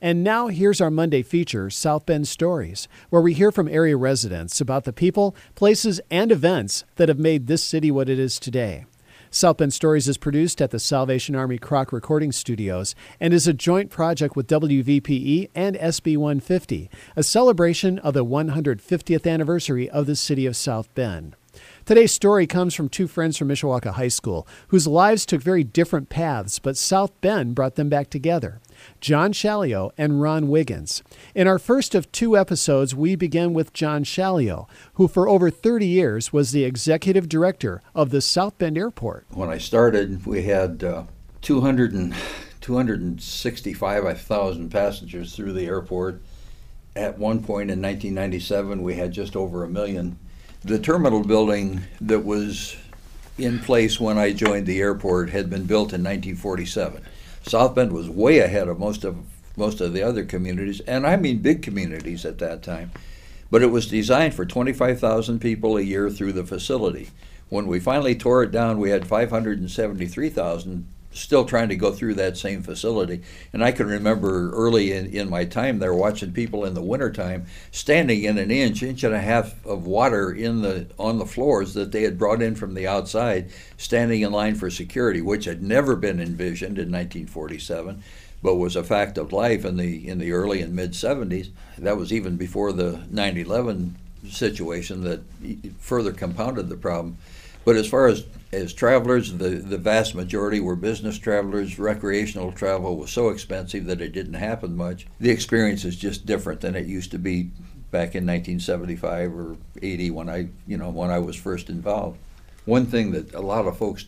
And now here's our Monday feature, South Bend Stories, where we hear from area residents about the people, places, and events that have made this city what it is today. South Bend Stories is produced at the Salvation Army Kroc Recording Studios and is a joint project with WVPE and SB 150, a celebration of the 150th anniversary of the city of South Bend. Today's story comes from two friends from Mishawaka High School whose lives took very different paths, but South Bend brought them back together. John Schalliol and Ron Wiggins. In our first of two episodes, we begin with John Schalliol, who for over 30 years was the executive director of the South Bend Airport. When I started, we had uh, 200 and, 265,000 passengers through the airport. At one point in 1997, we had just over a million the terminal building that was in place when I joined the airport had been built in 1947. South Bend was way ahead of most of most of the other communities, and I mean big communities at that time. But it was designed for 25,000 people a year through the facility. When we finally tore it down, we had 573,000 still trying to go through that same facility. And I can remember early in, in my time there watching people in the wintertime standing in an inch, inch and a half of water in the on the floors that they had brought in from the outside, standing in line for security, which had never been envisioned in 1947 but was a fact of life in the in the early and mid 70s. That was even before the 9/11 situation that further compounded the problem. But as far as as travelers, the, the vast majority were business travelers. Recreational travel was so expensive that it didn't happen much. The experience is just different than it used to be back in 1975 or 80 when I, you know, when I was first involved. One thing that a lot of folks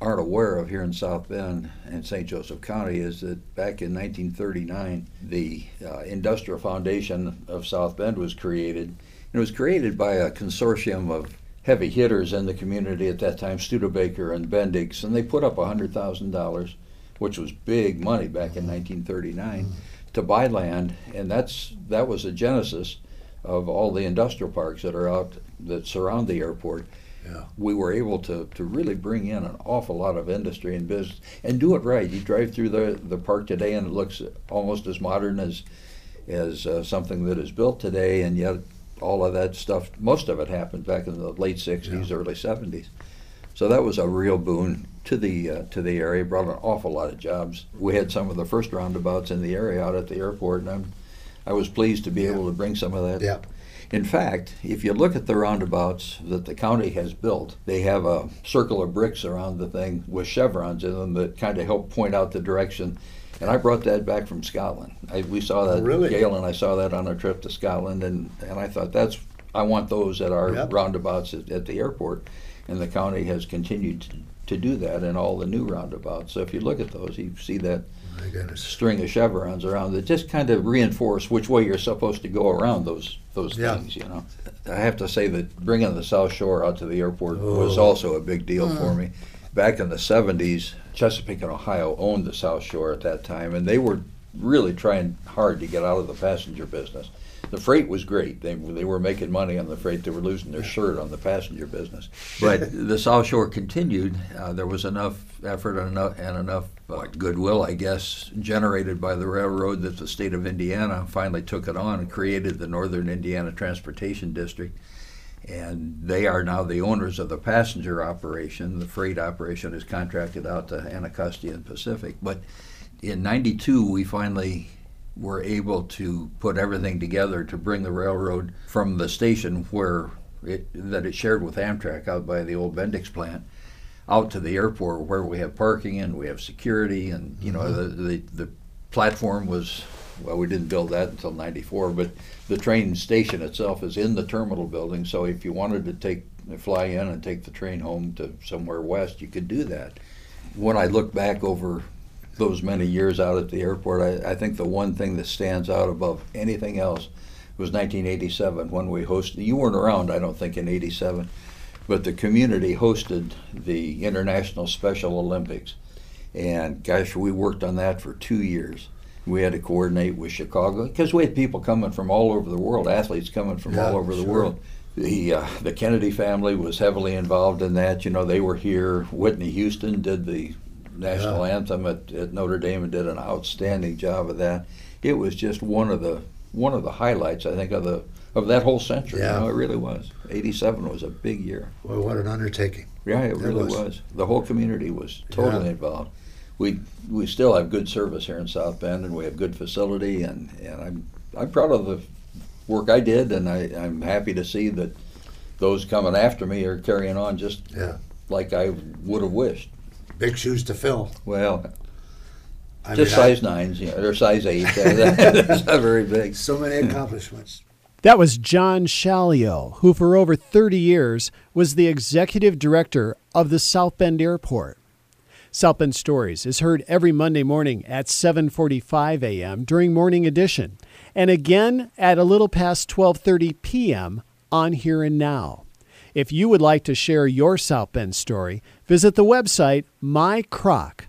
aren't aware of here in South Bend and St. Joseph County is that back in 1939, the uh, Industrial Foundation of South Bend was created. It was created by a consortium of heavy hitters in the community at that time, Studebaker and Bendix, and they put up $100,000, which was big money back in 1939, mm-hmm. to buy land, and that's that was the genesis of all the industrial parks that are out that surround the airport. Yeah. We were able to, to really bring in an awful lot of industry and business and do it right. You drive through the, the park today and it looks almost as modern as as uh, something that is built today, and yet all of that stuff, most of it happened back in the late 60s, yeah. early 70s. So that was a real boon to the uh, to the area. Brought an awful lot of jobs. We had some of the first roundabouts in the area out at the airport, and I'm, I was pleased to be yeah. able to bring some of that. Yeah. In fact, if you look at the roundabouts that the county has built, they have a circle of bricks around the thing with chevrons in them that kind of help point out the direction and I brought that back from Scotland. I, we saw that, really? Gail and I saw that on our trip to Scotland, and, and I thought that's I want those at our yep. roundabouts at, at, the airport, and the county has continued to, to do that in all the new roundabouts. So if you look at those, you see that string of chevrons around that just kind of reinforce which way you're supposed to go around those those yeah. things. You know, I have to say that bringing the South Shore out to the airport oh. was also a big deal for hmm. me. Back in the 70s, Chesapeake and Ohio owned the South Shore at that time, and they were really trying hard to get out of the passenger business. The freight was great. They, they were making money on the freight. They were losing their shirt on the passenger business. But the South Shore continued. Uh, there was enough effort and enough, and enough uh, goodwill, I guess, generated by the railroad that the state of Indiana finally took it on and created the Northern Indiana Transportation District and they are now the owners of the passenger operation. The freight operation is contracted out to Anacostia and Pacific. But in '92, we finally were able to put everything together to bring the railroad from the station where it, that it shared with Amtrak out by the old Bendix plant out to the airport where we have parking and we have security and you know mm-hmm. the, the the platform was well, we didn't build that until 94, but the train station itself is in the terminal building, so if you wanted to take fly in and take the train home to somewhere west, you could do that. When I look back over those many years out at the airport, I, I think the one thing that stands out above anything else was 1987 when we hosted. You weren't around, I don't think, in '87, but the community hosted the International Special Olympics, and gosh, we worked on that for two years we had to coordinate with Chicago because we had people coming from all over the world, athletes coming from yeah, all over the sure. world. The uh, the Kennedy family was heavily involved in that. You know, they were here. Whitney Houston did the national Yeah. anthem at, at Notre Dame and did an outstanding job of that. It was just one of the one of the highlights, I think, of the of that whole century. Yeah. You know, it really was. '87 was a big year. Well, what an undertaking. Yeah, it It really was. was. The whole community was totally Yeah. involved. We we still have good service here in South Bend, and we have good facility, and, and I'm I'm proud of the work I did, and I, I'm happy to see that those coming after me are carrying on just Yeah. like I would have wished. Big shoes to fill. Well, I just mean, I- size nines, you know, or size eight. That's not very big. so many accomplishments. That was John Schalliol, who for over 30 years was the executive director of the South Bend Airport. South Bend Stories is heard every Monday morning at 7:45 a.m. during Morning Edition, and again at a little past 12:30 p.m. on Here and Now. If you would like to share your South Bend story, visit the website mycroc,